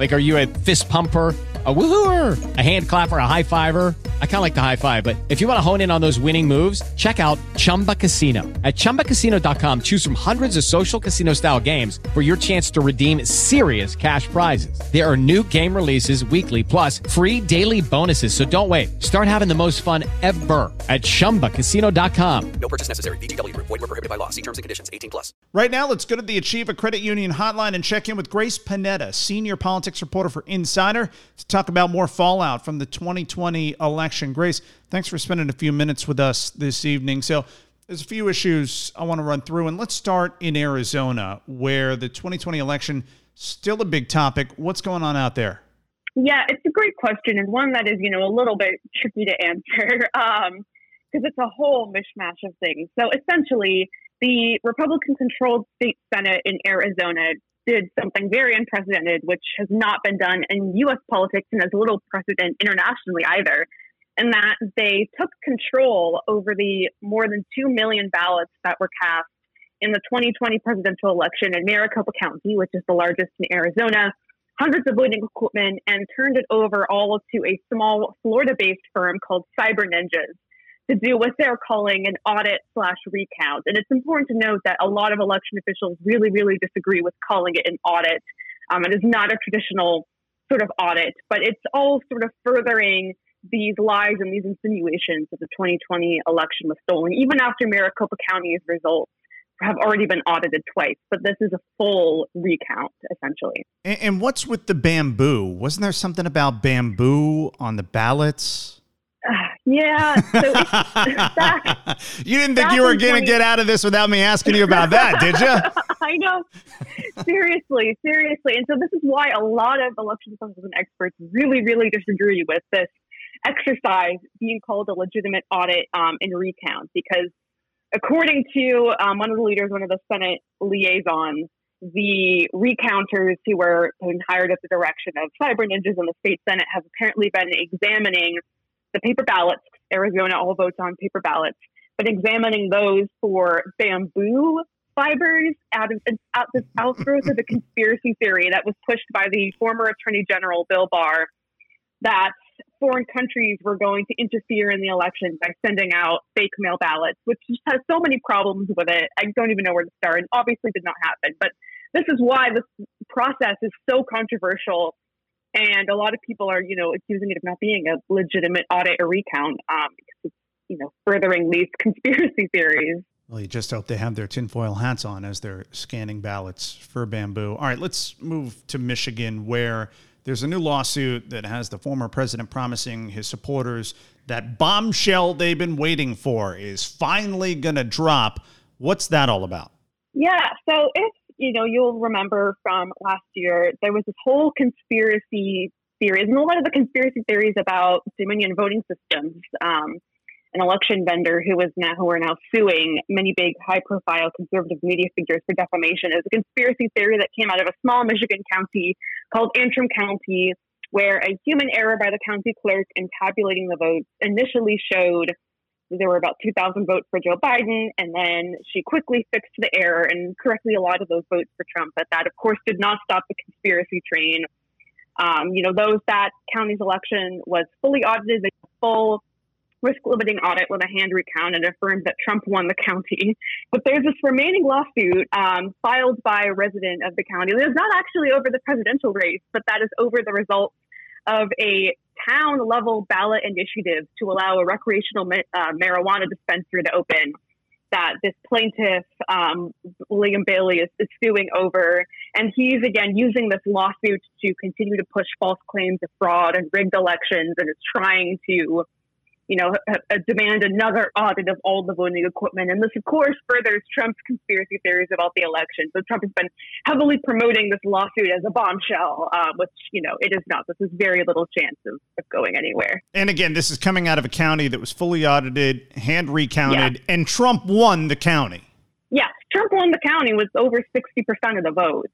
Like, are you a fist pumper? a woohooer, a hand clapper, a high fiver. I kind of like the high five, but if you want to hone in on those winning moves, check out Chumba Casino. At ChumbaCasino.com, choose from hundreds of social casino style games for your chance to redeem serious cash prizes. There are new game releases weekly, plus free daily bonuses. So don't wait. Start having the most fun ever at ChumbaCasino.com. No purchase necessary. VGW. Void were prohibited by law. See terms and conditions. 18 plus. Right now, let's go to the Achieva Credit Union hotline and check in with Grace Panetta, senior politics reporter for Insider, to talk about more fallout from the 2020 election. Grace, thanks for spending a few minutes with us this evening. So, there's a few issues I want to run through, and let's start in Arizona, where the 2020 election still a big topic. What's going on out there? Yeah, it's a great question and one that is, you know, a little bit tricky to answer because um, it's a whole mishmash of things. So essentially, the Republican controlled state Senate in Arizona did something very unprecedented, which has not been done in U.S. politics and has little precedent internationally either. And that they took control over the more than 2 million ballots that were cast in the 2020 presidential election in Maricopa County, which is the largest in Arizona, hundreds of voting equipment, and turned it over all to a small Florida based firm called Cyber Ninjas to do what they're calling an audit slash recount. And it's important to note that a lot of election officials really, really disagree with calling it an audit. Um, it is not a traditional sort of audit, but it's all sort of furthering these lies and these insinuations that the 2020 election was stolen, even after Maricopa County's results have already been audited twice. But this is a full recount, essentially. And, and what's with the bamboo? Wasn't there something about bamboo on the ballots? Yeah. So you didn't think you were going to get out of this without me asking you about that, did you? I know. seriously, seriously. And so this is why a lot of election officials and experts really, really disagree with this exercise being called a legitimate audit um, and recount because according to um, one of the leaders, one of the Senate liaisons, the recounters who were hired at the direction of cyber ninjas in the state Senate have apparently been examining the paper ballots. Arizona all votes on paper ballots, but examining those for bamboo fibers out of out this outgrowth of the conspiracy theory that was pushed by the former Attorney General Bill Barr that foreign countries were going to interfere in the election by sending out fake mail ballots, which just has so many problems with it. I don't even know where to start. And obviously did not happen. But this is why this process is so controversial and a lot of people are, you know, accusing it of not being a legitimate audit or recount um, because it's, you know, furthering these conspiracy theories. Well, you just hope they have their tinfoil hats on as they're scanning ballots for bamboo. All right, let's move to Michigan, where there's a new lawsuit that has the former president promising his supporters that bombshell they've been waiting for is finally going to drop. What's that all about? Yeah, so if you know, you'll remember from last year, there was this whole conspiracy theories, and a lot of the conspiracy theories about Dominion voting systems. Um, an election vendor who was now who are now suing many big high-profile conservative media figures for defamation is a conspiracy theory that came out of a small Michigan county called Antrim County, where a human error by the county clerk in tabulating the votes initially showed there were about 2,000 votes for Joe Biden, and then she quickly fixed the error and correctly a lot of those votes for Trump. But that, of course, did not stop the conspiracy train. Um, you know, those that county's election was fully audited, a full risk limiting audit with a hand recount and affirmed that Trump won the county. But there's this remaining lawsuit um, filed by a resident of the county. It is not actually over the presidential race, but that is over the results of a town level ballot initiative to allow a recreational uh, marijuana dispensary to open that this plaintiff, um, William Bailey, is, is, suing over. And he's, again, using this lawsuit to continue to push false claims of fraud and rigged elections and is trying to you know, demand another audit of all the voting equipment. And this, of course, furthers Trump's conspiracy theories about the election. So Trump has been heavily promoting this lawsuit as a bombshell, uh, which, you know, it is not. This is very little chance of, of, going anywhere. And again, this is coming out of a county that was fully audited, hand recounted, yeah. and Trump won the county. Yes, Trump won the county with over 60% of the vote.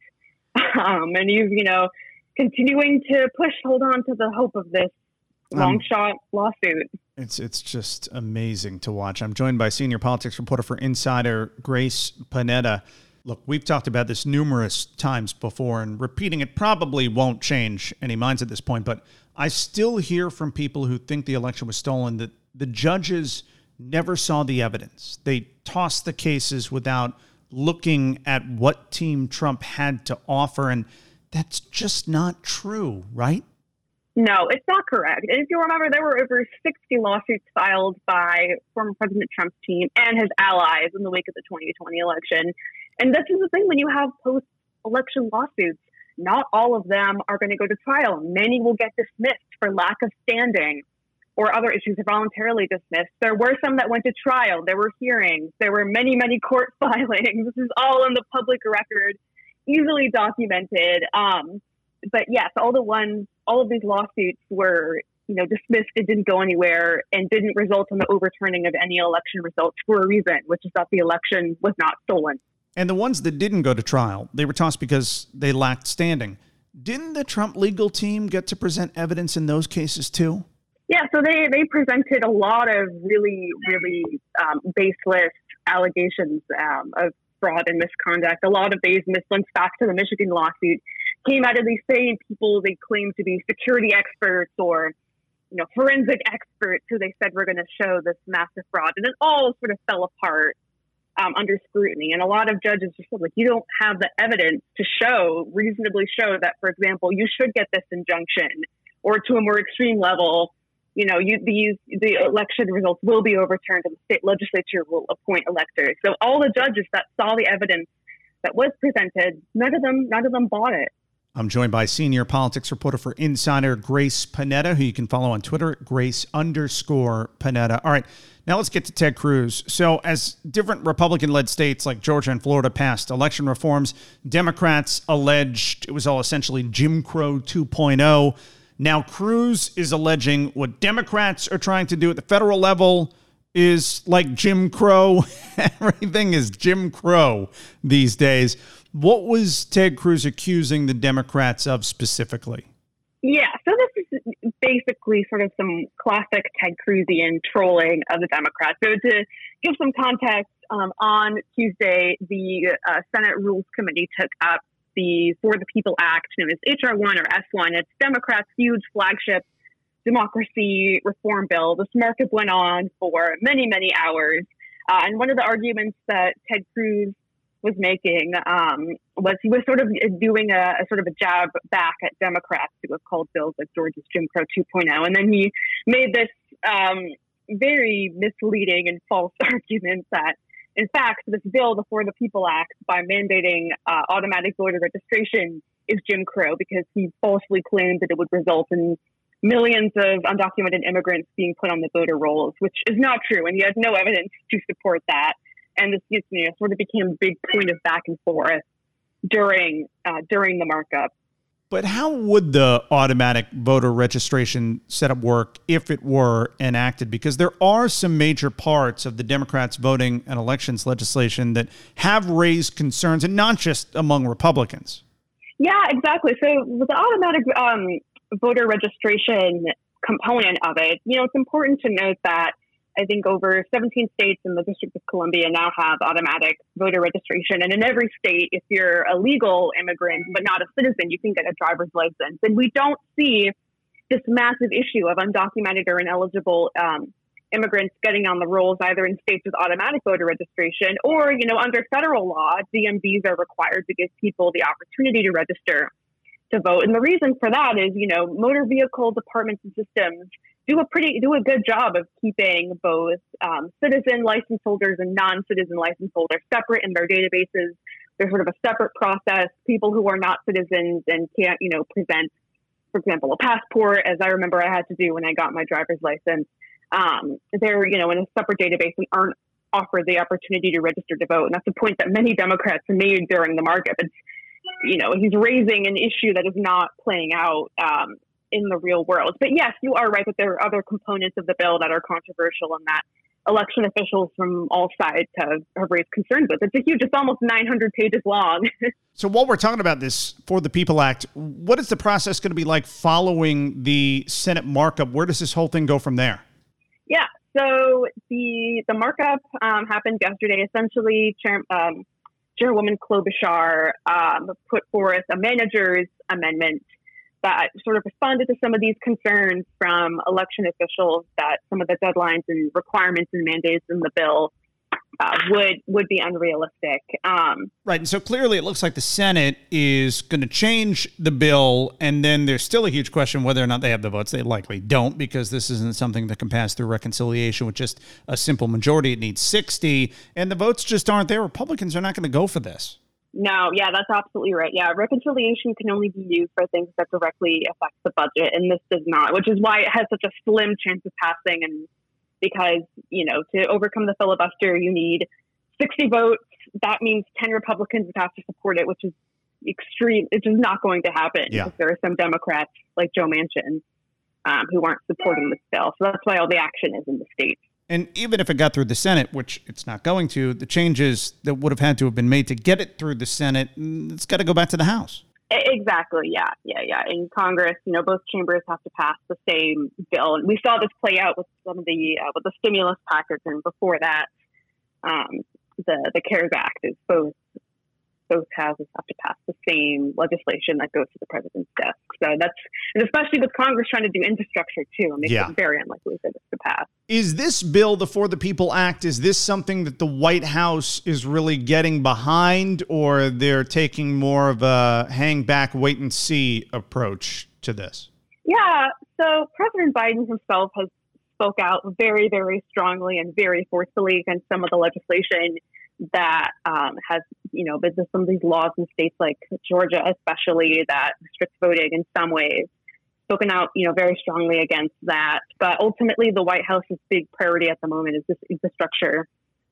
Um, and he's, you know, continuing to push, hold on to the hope of this long um, shot lawsuit. It's it's just amazing to watch. I'm joined by senior politics reporter for Insider Grace Panetta. Look, we've talked about this numerous times before, and repeating it probably won't change any minds at this point. But I still hear from people who think the election was stolen that the judges never saw the evidence. They tossed the cases without looking at what Team Trump had to offer, and that's just not true, right? No, it's not correct. And if you remember, there were over 60 lawsuits filed by former President Trump's team and his allies in the wake of the 2020 election. And this is the thing when you have post election lawsuits, not all of them are going to go to trial. Many will get dismissed for lack of standing or other issues voluntarily dismissed. There were some that went to trial. There were hearings. There were many, many court filings. This is all in the public record, easily documented. Um, but yes, all the ones, all of these lawsuits were, you know, dismissed it didn't go anywhere and didn't result in the overturning of any election results for a reason, which is that the election was not stolen. And the ones that didn't go to trial, they were tossed because they lacked standing. Didn't the Trump legal team get to present evidence in those cases too? Yeah, so they, they presented a lot of really, really um, baseless allegations um, of fraud and misconduct. A lot of these mislinks back to the Michigan lawsuit came out of these same people they claimed to be security experts or you know forensic experts who they said were going to show this massive fraud, and it all sort of fell apart um, under scrutiny. And a lot of judges just said like you don't have the evidence to show reasonably show that, for example, you should get this injunction, or to a more extreme level. You know, you, these the election results will be overturned, and the state legislature will appoint electors. So all the judges that saw the evidence that was presented, none of them, none of them bought it. I'm joined by senior politics reporter for Insider, Grace Panetta, who you can follow on Twitter Grace underscore Panetta. All right, now let's get to Ted Cruz. So, as different Republican led states like Georgia and Florida passed election reforms, Democrats alleged it was all essentially Jim Crow 2.0. Now, Cruz is alleging what Democrats are trying to do at the federal level is like Jim Crow. Everything is Jim Crow these days. What was Ted Cruz accusing the Democrats of specifically? Yeah, so this is basically sort of some classic Ted Cruzian trolling of the Democrats. So to give some context, um, on Tuesday, the uh, Senate Rules Committee took up the For the People Act, known as HR 1 or S1. It's Democrats' huge flagship democracy reform bill. This markup went on for many, many hours. Uh, and one of the arguments that Ted Cruz was making um, was he was sort of doing a, a, sort of a jab back at Democrats who have called bills like Georgia's Jim Crow 2.0. And then he made this um, very misleading and false argument that, in fact, this bill, the For the People Act, by mandating uh, automatic voter registration, is Jim Crow because he falsely claimed that it would result in millions of undocumented immigrants being put on the voter rolls, which is not true. And he has no evidence to support that and this you know, sort of became a big point of back and forth during uh, during the markup. But how would the automatic voter registration setup work if it were enacted? Because there are some major parts of the Democrats' voting and elections legislation that have raised concerns, and not just among Republicans. Yeah, exactly. So with the automatic um, voter registration component of it, you know, it's important to note that I think over 17 states in the District of Columbia now have automatic voter registration. And in every state, if you're a legal immigrant but not a citizen, you can get a driver's license. And we don't see this massive issue of undocumented or ineligible um, immigrants getting on the rolls either in states with automatic voter registration or, you know, under federal law, DMVs are required to give people the opportunity to register to vote. And the reason for that is, you know, motor vehicle departments and systems do a pretty do a good job of keeping both um, citizen license holders and non-citizen license holders separate in their databases. They're sort of a separate process. People who are not citizens and can't, you know, present, for example, a passport, as I remember I had to do when I got my driver's license. Um, they're, you know, in a separate database and aren't offered the opportunity to register to vote. And that's a point that many Democrats made during the markup. It's, you know, he's raising an issue that is not playing out um, in the real world. But yes, you are right that there are other components of the bill that are controversial and that election officials from all sides have, have raised concerns with. It's a huge, it's almost 900 pages long. so while we're talking about this For the People Act, what is the process going to be like following the Senate markup? Where does this whole thing go from there? Yeah. So the the markup um, happened yesterday. Essentially, Chair, um, Chairwoman Klobuchar um, put forth a manager's amendment that sort of responded to some of these concerns from election officials that some of the deadlines and requirements and mandates in the bill uh, would would be unrealistic. Um, right, and so clearly it looks like the Senate is going to change the bill, and then there's still a huge question whether or not they have the votes. They likely don't because this isn't something that can pass through reconciliation with just a simple majority. It needs 60, and the votes just aren't there. Republicans are not going to go for this. No, yeah, that's absolutely right. Yeah, reconciliation can only be used for things that directly affect the budget, and this does not, which is why it has such a slim chance of passing and because, you know, to overcome the filibuster, you need 60 votes. That means 10 Republicans would have to support it, which is extreme. It's just not going to happen yeah. because there are some Democrats like Joe Manchin um, who aren't supporting this bill. So that's why all the action is in the states. And even if it got through the Senate, which it's not going to, the changes that would have had to have been made to get it through the Senate, mm, it's got to go back to the House. Exactly. Yeah. Yeah. Yeah. In Congress, you know, both chambers have to pass the same bill, and we saw this play out with some of the uh, with the stimulus package, and before that, um, the the CARES Act is both both houses have to pass the same legislation that goes to the president's desk. So that's, and especially with Congress trying to do infrastructure too, it makes yeah. it very unlikely for this to pass. Is this bill, the For the People Act, is this something that the White House is really getting behind, or they're taking more of a hang back, wait and see approach to this? Yeah. So President Biden himself has spoke out very, very strongly and very forcefully against some of the legislation that um, has, you know, some of these laws in states like Georgia, especially that restrict voting in some ways, spoken out, you know, very strongly against that. But ultimately, the White House's big priority at the moment is this infrastructure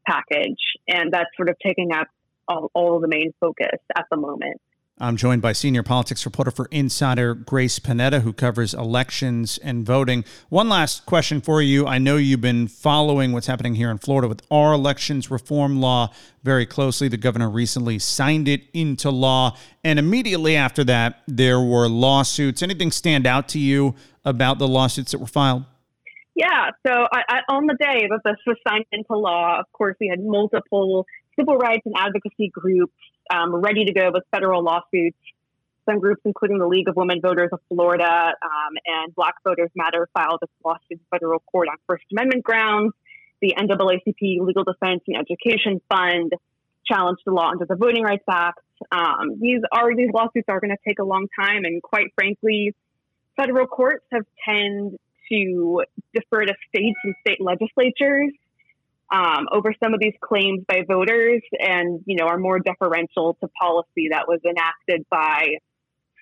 package, and that's sort of taking up all, all the main focus at the moment. I'm joined by senior politics reporter for Insider, Grace Panetta, who covers elections and voting. One last question for you. I know you've been following what's happening here in Florida with our elections reform law very closely. The governor recently signed it into law. And immediately after that, there were lawsuits. Anything stand out to you about the lawsuits that were filed? Yeah. So I, I, on the day that this was signed into law, of course, we had multiple civil rights and advocacy groups um, ready to go with federal lawsuits. Some groups, including the League of Women Voters of Florida um, and Black Voters Matter, filed a lawsuit in federal court on First Amendment grounds. The NAACP Legal Defense and Education Fund challenged the law under the Voting Rights Act. Um, these are these lawsuits are going to take a long time, and quite frankly, federal courts have tend to defer to states and state legislatures um, over some of these claims by voters and, you know, are more deferential to policy that was enacted by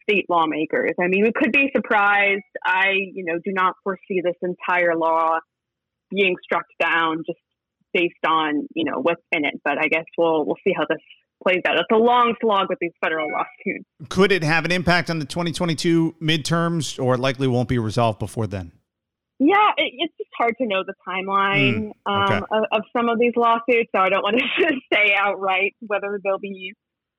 state lawmakers. I mean, we could be surprised. I, you know, do not foresee this entire law being struck down just based on, you know, what's in it. But I guess we'll we'll see how this plays out. It's a long slog with these federal lawsuits. Could it have an impact on the 2022 midterms, or likely won't be resolved before then? Yeah, it, it's just hard to know the timeline mm, okay. um, of, of, some of these lawsuits, so I don't want to say outright whether they'll be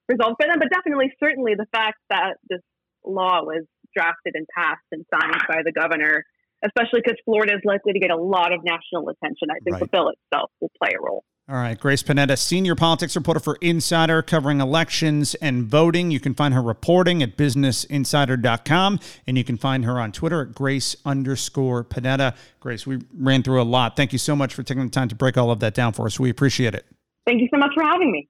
resolved for them. But definitely, certainly, the fact that this law was drafted and passed and signed by the governor, especially because Florida is likely to get a lot of national attention, I think right. the bill itself will play a role. All right. Grace Panetta, senior politics reporter for Insider, covering elections and voting. You can find her reporting at businessinsider.com, and you can find her on Twitter at Grace underscore Panetta. Grace, we ran through a lot. Thank you so much for taking the time to break all of that down for us. We appreciate it. Thank you so much for having me.